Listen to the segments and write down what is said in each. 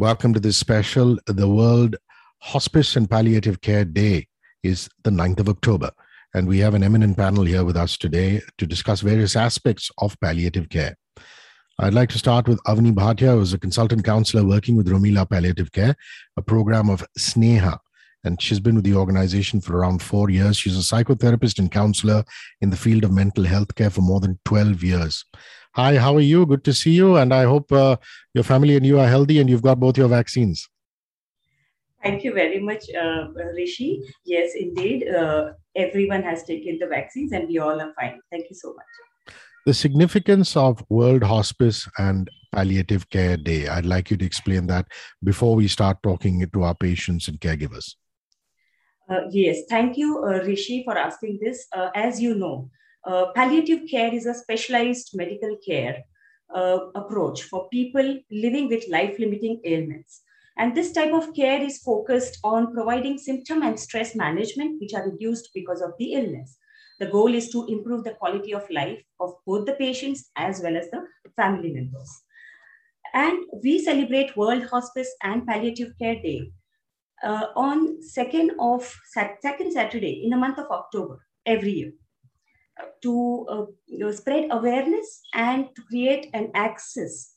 Welcome to this special. The World Hospice and Palliative Care Day is the 9th of October. And we have an eminent panel here with us today to discuss various aspects of palliative care. I'd like to start with Avni Bhatia, who's a consultant counselor working with Romila Palliative Care, a program of Sneha. And she's been with the organization for around four years. She's a psychotherapist and counselor in the field of mental health care for more than 12 years. Hi, how are you? Good to see you. And I hope uh, your family and you are healthy and you've got both your vaccines. Thank you very much, uh, Hrishi. Yes, indeed. Uh, everyone has taken the vaccines and we all are fine. Thank you so much. The significance of World Hospice and Palliative Care Day. I'd like you to explain that before we start talking to our patients and caregivers. Uh, yes, thank you, uh, Hrishi, for asking this. Uh, as you know, uh, palliative care is a specialized medical care uh, approach for people living with life limiting ailments. And this type of care is focused on providing symptom and stress management, which are reduced because of the illness. The goal is to improve the quality of life of both the patients as well as the family members. And we celebrate World Hospice and Palliative Care Day uh, on second of second Saturday in the month of October every year to uh, you know, spread awareness and to create an access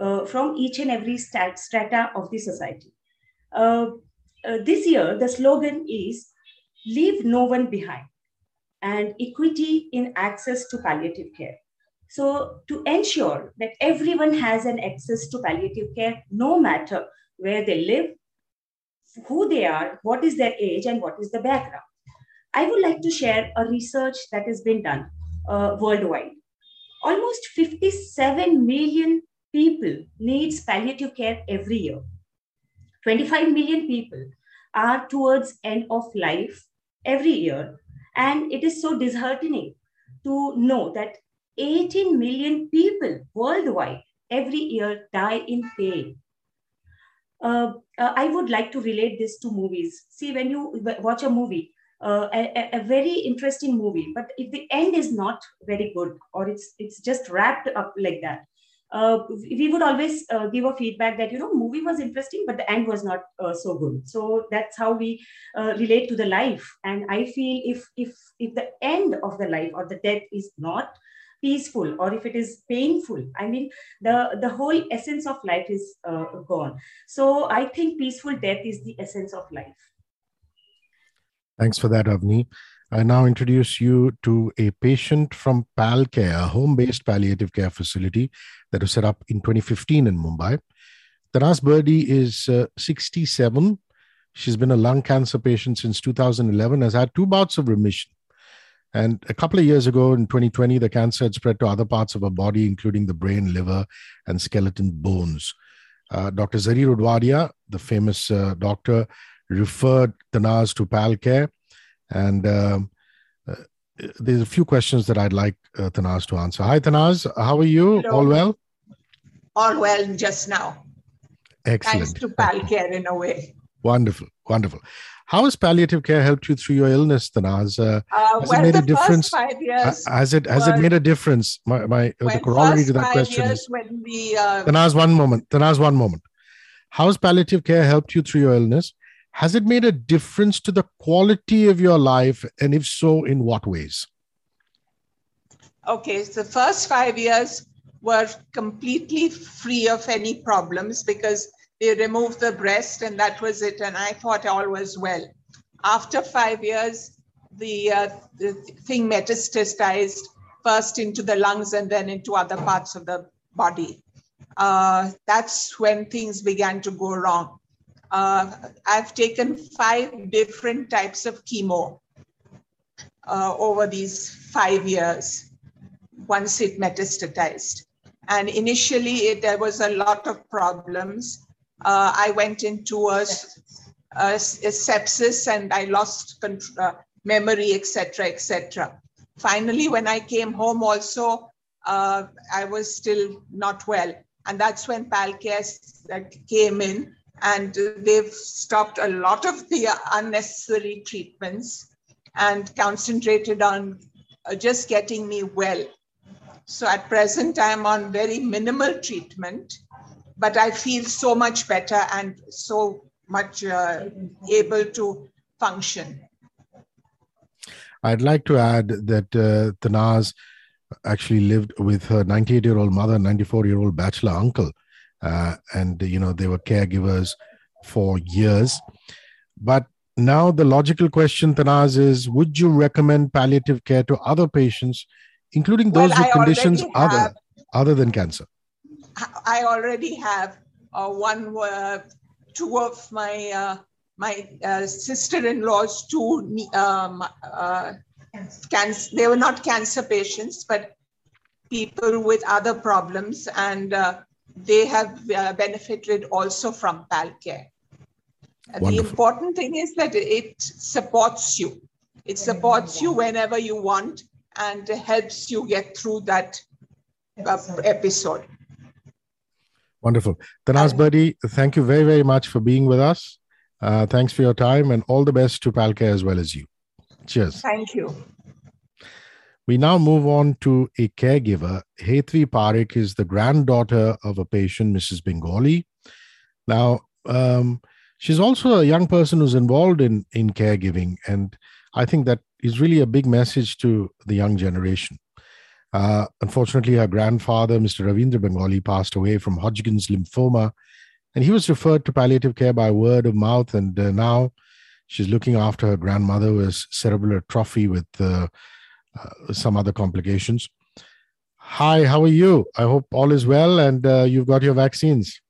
uh, from each and every stat, strata of the society. Uh, uh, this year, the slogan is Leave No One Behind and equity in access to palliative care. So, to ensure that everyone has an access to palliative care, no matter where they live, who they are, what is their age, and what is the background. I would like to share a research that has been done uh, worldwide. Almost 57 million people needs palliative care every year. 25 million people are towards end of life every year. And it is so disheartening to know that 18 million people worldwide every year die in pain. Uh, uh, I would like to relate this to movies. See, when you watch a movie, a, a, very interesting movie. But if the end is not very good or it's it's just wrapped up like that uh, we would always uh, give a feedback that you know movie was interesting but the end was not uh, so good. So that's how we uh, relate to the life. And i feel if if if the end of the life or the death is not peaceful or if it is painful i mean the the whole essence of life is uh, gone. So i think peaceful death is the essence of life Thanks for that, Avni. I now introduce you to a patient from PalCare, a home based palliative care facility that was set up in 2015 in Mumbai. Tanaz Birdie is uh, 67. She's been a lung cancer patient since 2011, has had two bouts of remission. And a couple of years ago in 2020, the cancer had spread to other parts of her body, including the brain, liver, and skeleton bones. Uh, Dr. Zarir Udwadia, the famous uh, doctor, referred Tanaz to PalCare. And um, uh, there's a few questions that I'd like uh, Tanaz to answer. Hi, Tanaz. How are you? Hello. All well? All well just now. Excellent. Thanks to PalCare in a way. Wonderful. Wonderful. How has palliative care helped you through your illness, Tanaz? Uh, uh, has well, it made a difference? has it has it made a difference? My, my well, the corollary to that question is when we. Uh, Tanaz, one moment. Tanaz, one moment. How has palliative care helped you through your illness? Has it made a difference to the quality of your life? And if so, in what ways? Okay, so the first five years were completely free of any problems because they removed the breast and that was it. And I thought all was well. After five years, the, uh, the thing metastasized first into the lungs and then into other parts of the body. Uh, that's when things began to go wrong uh, I've taken five different types of chemo uh, over these five years once it metastatized. And initially, it, there was a lot of problems. Uh, I went into a, a, a, sepsis and I lost uh, memory, etc., etc. Finally, when I came home, also, uh, I was still not well. And that's when PalCare came in and they've stopped a lot of the unnecessary treatments and concentrated on uh, just getting me well. So at present, I'm on very minimal treatment. but I feel so much better and so much uh, able to function. I'd like to add that uh, Tanaz actually lived with her 98 year old mother, 94 year old bachelor uncle. Uh, and, you know, they were caregivers for years. But now the logical question, Tanaz, is would you recommend palliative care to other patients, including those well, with conditions other, other than cancer? I already have uh, one, uh, two of my uh, my uh, sister-in-law's two um, uh, cancer. They were not cancer patients, but people with other problems, and uh, they have benefited also from PalCare. The important thing is that it supports you. It supports you whenever you want and helps you get through that episode. Wonderful. Tanaz Birdy, thank you very, very much for being with us. Uh, thanks for your time and all the best to PalCare as well as you. Cheers. Thank you. We now move on to a caregiver. Hetvi Parekh is the granddaughter of a patient, Mrs. Bengali. Now, um, she's also a young person who's involved in, in caregiving. And I think that is really a big message to the young generation. Uh, unfortunately, her grandfather, Mr. Ravindra Bengali, passed away from Hodgkin's lymphoma, and he was referred to palliative care by word of mouth. And uh, now she's looking after her grandmother who has cerebral atrophy with uh, uh, some other complications. Hi, how are you? I hope all is well and uh, you've got your vaccines.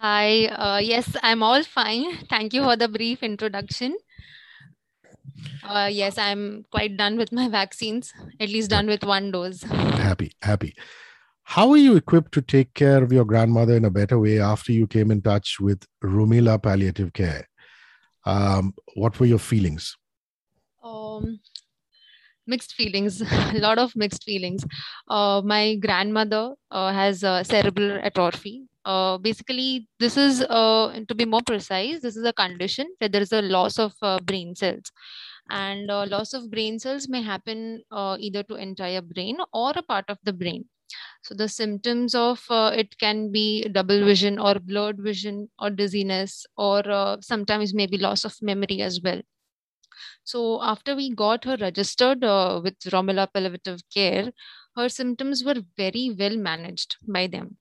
Hi, uh, yes, I'm all fine. Thank you for the brief introduction. Uh, yes, I'm quite done with my vaccines, at least done with one dose. Happy, happy. How are you equipped to take care of your grandmother in a better way after you came in touch with Romila Palliative Care? Um, what were your feelings? Um, mixed feelings, a lot of mixed feelings. Uh, my grandmother uh, has cerebral atrophy. Uh, basically, this is, uh, to be more precise, this is a condition where there is a loss of uh, brain cells and uh, loss of brain cells may happen uh, either to entire brain or a part of the brain so the symptoms of uh, it can be double vision or blurred vision or dizziness or uh, sometimes maybe loss of memory as well so after we got her registered uh, with romila palliative care her symptoms were very well managed by them.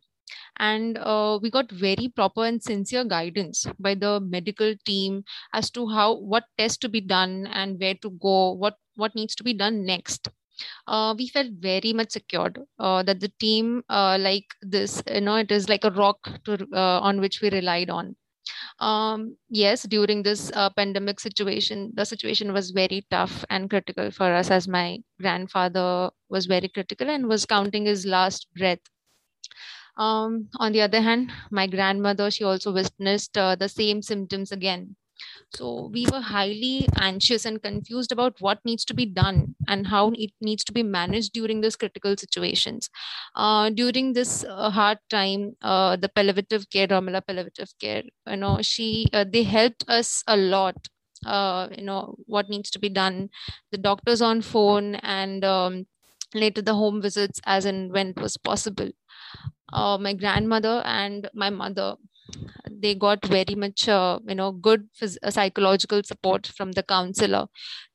And uh, we got very proper and sincere guidance by the medical team as to how what tests to be done and where to go what what needs to be done next. Uh, we felt very much secured uh, that the team uh, like this you know it is like a rock to, uh, on which we relied on um, yes during this uh, pandemic situation the situation was very tough and critical for us as my grandfather was very critical and was counting his last breath um, on the other hand, my grandmother, she also witnessed uh, the same symptoms again. So we were highly anxious and confused about what needs to be done and how it needs to be managed during these critical situations. Uh, during this uh, hard time, uh, the palliative care, Romila palliative care, you know, she uh, they helped us a lot. Uh, you know what needs to be done. The doctors on phone and um, later the home visits as and when it was possible uh, my grandmother and my mother they got very much uh, you know good uh, psychological support from the counselor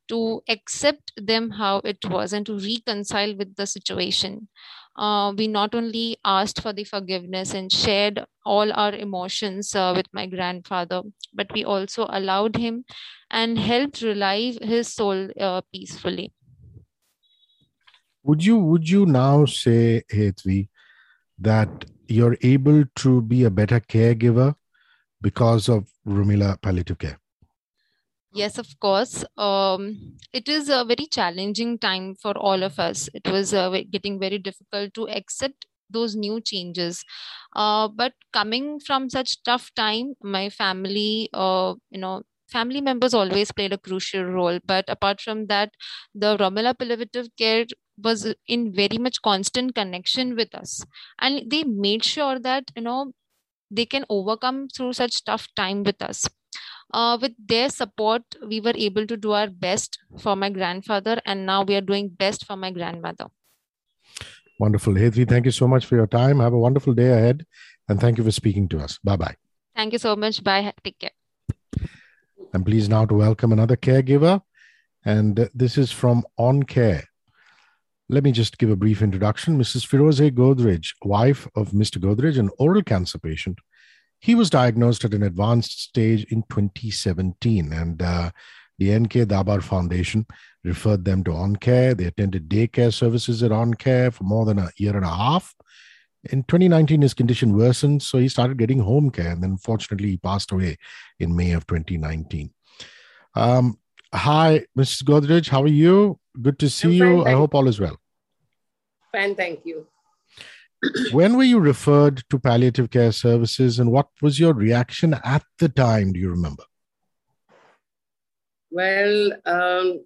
to accept them how it was and to reconcile with the situation. Uh, we not only asked for the forgiveness and shared all our emotions uh, with my grandfather but we also allowed him and helped relive his soul uh, peacefully. Would you would you now say hetvi that you're able to be a better caregiver because of Romila palliative care? Yes, of course. Um, it is a very challenging time for all of us. It was uh, getting very difficult to accept those new changes. Uh, but coming from such tough time, my family, uh, you know, family members always played a crucial role. But apart from that, the Romila palliative care was in very much constant connection with us and they made sure that you know they can overcome through such tough time with us uh, with their support we were able to do our best for my grandfather and now we are doing best for my grandmother wonderful Hetvi, thank you so much for your time have a wonderful day ahead And thank you for speaking to us. Bye bye. Thank you so much. Bye. Take care. I'm pleased now to welcome another caregiver. And this is from On Care. Let me just give a brief introduction. Mrs. Firoze Godrej, wife of Mr. Godrej, an oral cancer patient. He was diagnosed at an advanced stage in 2017, and uh, the NK Dhabhar Foundation referred them to OnCare. They attended daycare services at OnCare for more than a year and a half. In 2019, his condition worsened, so he started getting home care, and then fortunately, he passed away in May of 2019. Um, hi, Mrs. Godrej, how are you? Good to see you. I hope all is well. Fine, thank you. when were you referred to palliative care services and what was your reaction at the time? Do you remember? Well, um,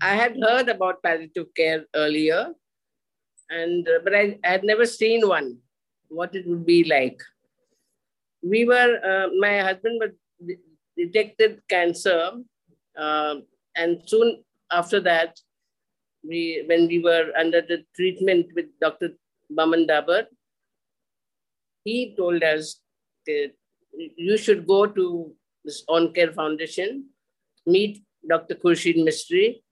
I had heard about palliative care earlier, and uh, but I, I, had never seen one, what it would be like. We were, uh, my husband was detected cancer, uh, and soon after that, we when we were under the treatment with Dr. Boman Dhabhar, he told us that you should go to this On Care Foundation, meet Dr. Khurshid Mistry,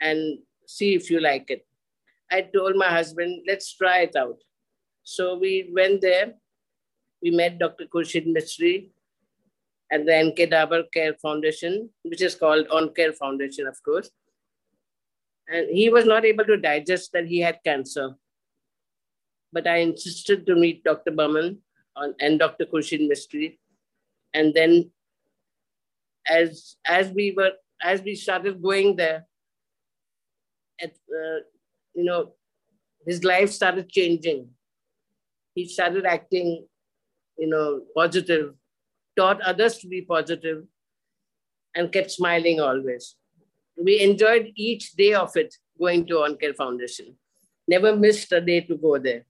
and see if you like it. I told my husband, let's try it out. So we went there. We met Dr. Khurshid Mistry at the NK Care Foundation, which is called On Care Foundation, of course. And he was not able to digest that he had cancer. But I insisted to meet Dr. Boman and Dr. Khurshid Mistry. And then as, as we were, as we started going there, at, uh, you know, his life started changing. He started acting, you know, positive, taught others to be positive, and kept smiling always we enjoyed each day of it going to On Foundation. Never missed a day to go there,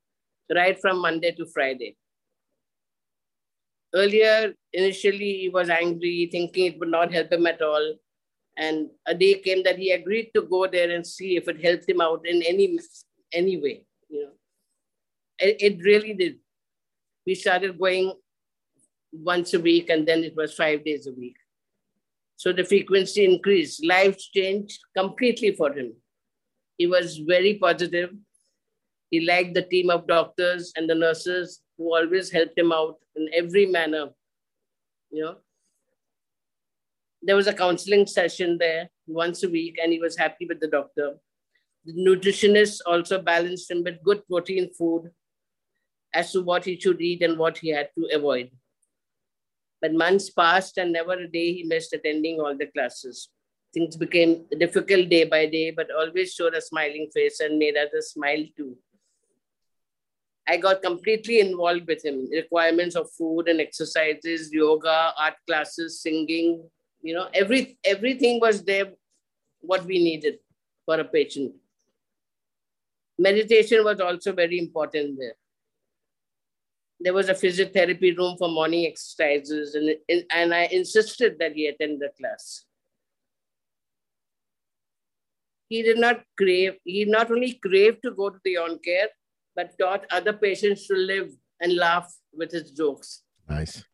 right from Monday to Friday. Earlier, initially, he was angry, thinking it would not help him at all. And a day came that he agreed to go there and see if it helped him out in any, any way. You know, it, it really did. We started going once a week, and then it was five days a week. So the frequency increased. Life changed completely for him. He was very positive. He liked the team of doctors and the nurses who always helped him out in every manner. You know, there was a counseling session there once a week, and he was happy with the doctor. The nutritionist also balanced him with good protein food as to what he should eat and what he had to avoid. But months passed and never a day he missed attending all the classes. Things became difficult day by day, but always showed a smiling face and made others smile too. I got completely involved with him. Requirements of food and exercises, yoga, art classes, singing, you know, every everything was there, what we needed for a patient. Meditation was also very important there there was a physiotherapy room for morning exercises, and, and I insisted that he attend the class. He did not crave, he not only craved to go to the on care, but taught other patients to live and laugh with his jokes. Nice.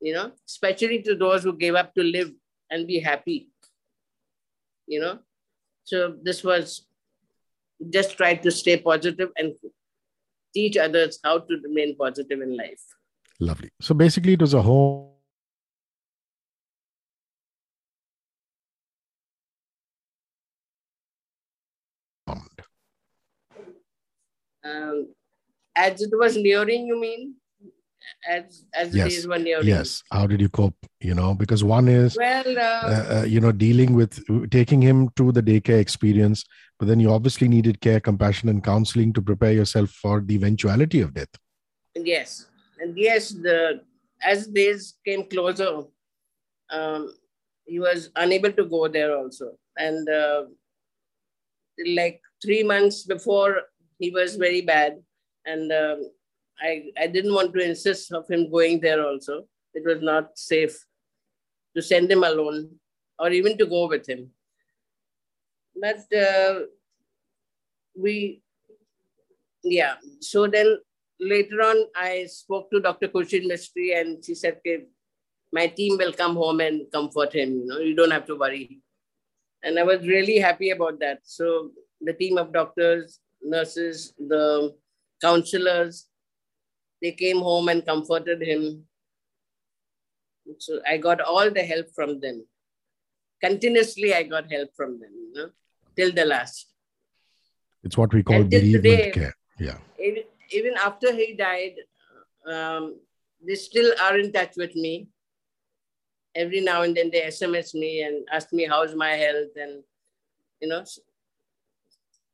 You know, especially to those who gave up to live and be happy. You know, so this was just try to stay positive and teach others how to remain positive in life. Lovely. So basically, it was a whole. Um, as it was nearing, you mean? As as yes. days were nearing. Yes. How did you cope? You know, because one is well, uh, uh, uh, you know, dealing with taking him to the daycare experience but then you obviously needed care, compassion, and counseling to prepare yourself for the eventuality of death. Yes, and yes, the as days came closer, um, he was unable to go there also, and uh, like three months before, he was very bad, and um, I I didn't want to insist of him going there also. It was not safe to send him alone or even to go with him but uh, we yeah so then later on, I spoke to Dr. Khurshid Mistry and she said, okay, my team will come home and comfort him. You know, you don't have to worry. And I was really happy about that. So the team of doctors, nurses, the counselors, they came home and comforted him. So I got all the help from them. Continuously, I got help from them, you know, till the last. It's what we call bereavement today, care. Yeah. Even, even after he died, um, they still are in touch with me. Every now and then they SMS me and ask me how's my health and you know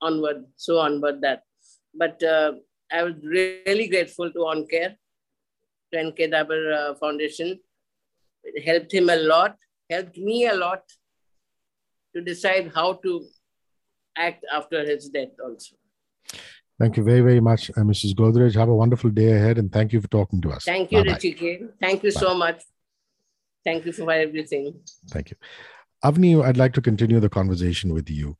onward, so onward that. But uh, I was really grateful to OnCare, to NK Dhabhar uh, Foundation. It helped him a lot, helped me a lot to decide how to act after his death also. Thank you very, very much, uh, Mrs. Godrej. Have a wonderful day ahead and thank you for talking to us. Thank you, Richie Thank you Bye. so much. Thank you for everything. Thank you. Avni, I'd like to continue the conversation with you.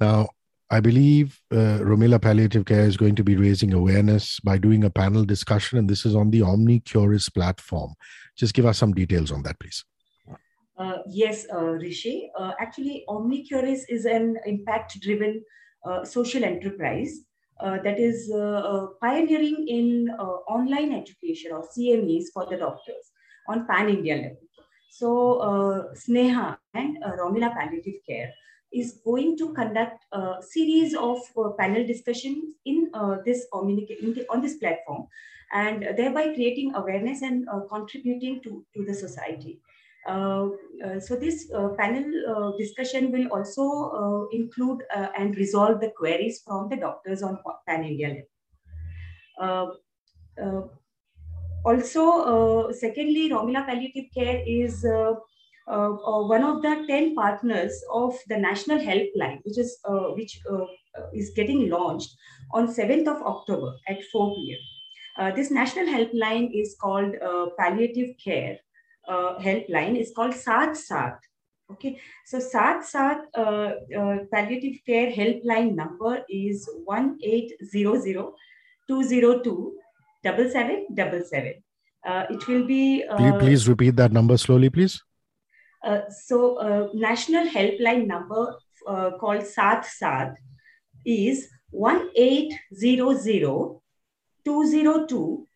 Now, I believe uh, Romila Palliative Care is going to be raising awareness by doing a panel discussion, and this is on the OmniCuris platform. Just give us some details on that, please. Uh, yes, uh, Hrishi. Uh, actually, OmniCuris is an impact driven uh, social enterprise uh, that is uh, pioneering in online education or CMEs for the doctors on pan India level. So, Sneha and Romila Palliative Care is going to conduct a series of panel discussions in this communication on this platform and thereby creating awareness and contributing to, to the society. Uh, uh, so this uh, panel discussion will also include and resolve the queries from the doctors on pan-India level. also, secondly, Romila Palliative Care is uh, uh, one of the 10 partners of the National Helpline, which is, uh, which, is getting launched on 7th of October at 4 p.m. this National Helpline is called Palliative Care Helpline. is called Saath Saath. Okay, so Saath Saath uh, uh, palliative care helpline number is 1800 202 7777. Uh, it will be. Uh, please repeat that number slowly, please. Uh, so uh, national helpline number uh, called Saath Saath is 1800 202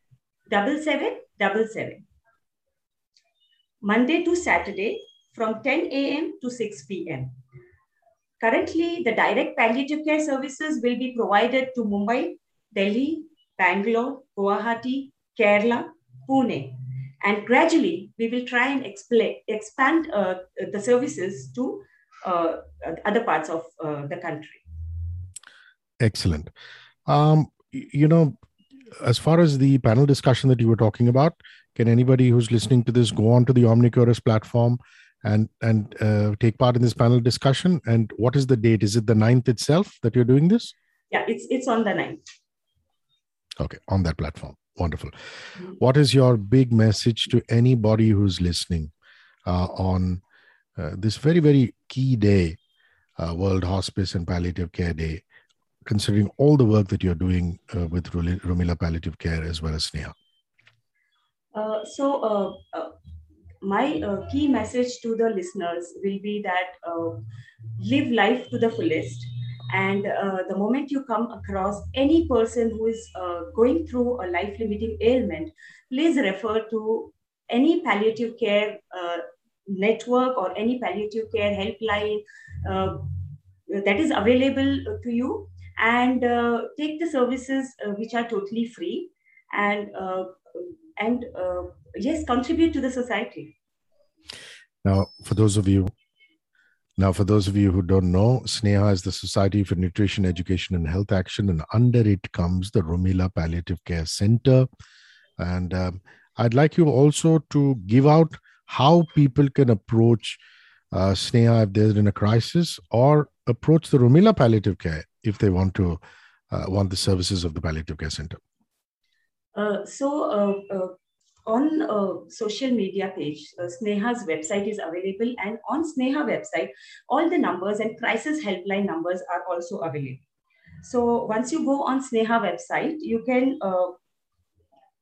7777. Monday to Saturday from 10 a.m. to 6 p.m. Currently, the direct palliative care services will be provided to Mumbai, Delhi, Bangalore, Guwahati, Kerala, Pune, and gradually, we will try and expand uh, the services to uh, other parts of uh, the country. Excellent. Um, you know, as far as the panel discussion that you were talking about, can anybody who's listening to this go on to the OmniCuris platform and and uh, take part in this panel discussion? And what is the date? Is it the 9th itself that you're doing this? Yeah, it's it's on the 9th. Okay, on that platform. Wonderful. Mm-hmm. What is your big message to anybody who's listening uh, on uh, this very, very key day, uh, World Hospice and Palliative Care Day, considering all the work that you're doing uh, with Romila Palliative Care as well as Sneha? Uh, so, uh, my key message to the listeners will be that live life to the fullest. And uh, the moment you come across any person who is uh, going through a life limiting ailment, please refer to any palliative care uh, network or any palliative care helpline uh, that is available to you. And uh, take the services uh, which are totally free. And and yes contribute to the society now for those of you now, for those of you who don't know, SNEHA is the Society for Nutrition, Education and Health Action, and under it comes the romila Palliative Care Center. And um, I'd like you also to give out how people can approach uh, SNEHA if they're in a crisis, or approach the romila Palliative Care if they want to uh, want the services of the Palliative Care Center. Uh, so, uh, uh, on uh, social media page, uh, Sneha's website is available, and on Sneha website, all the numbers and crisis helpline numbers are also available. So once you go on Sneha website, you can uh,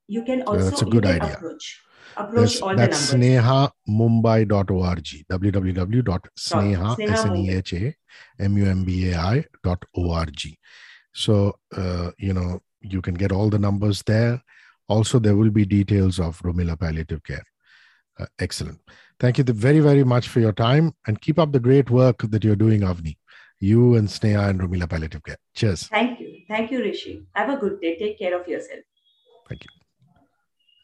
you can also that's a good idea. approach approach That's, all that's the numbers. snehamumbai.org. www.sneha.org. So, uh, you know, you can get all the numbers there. Also, there will be details of Romila Palliative Care. Uh, excellent. Thank you very, very much for your time and keep up the great work that you're doing, Avni. You and Sneha and Romila Palliative Care. Cheers. Thank you. Thank you, Hrishi. Have a good day. Take care of yourself. Thank you.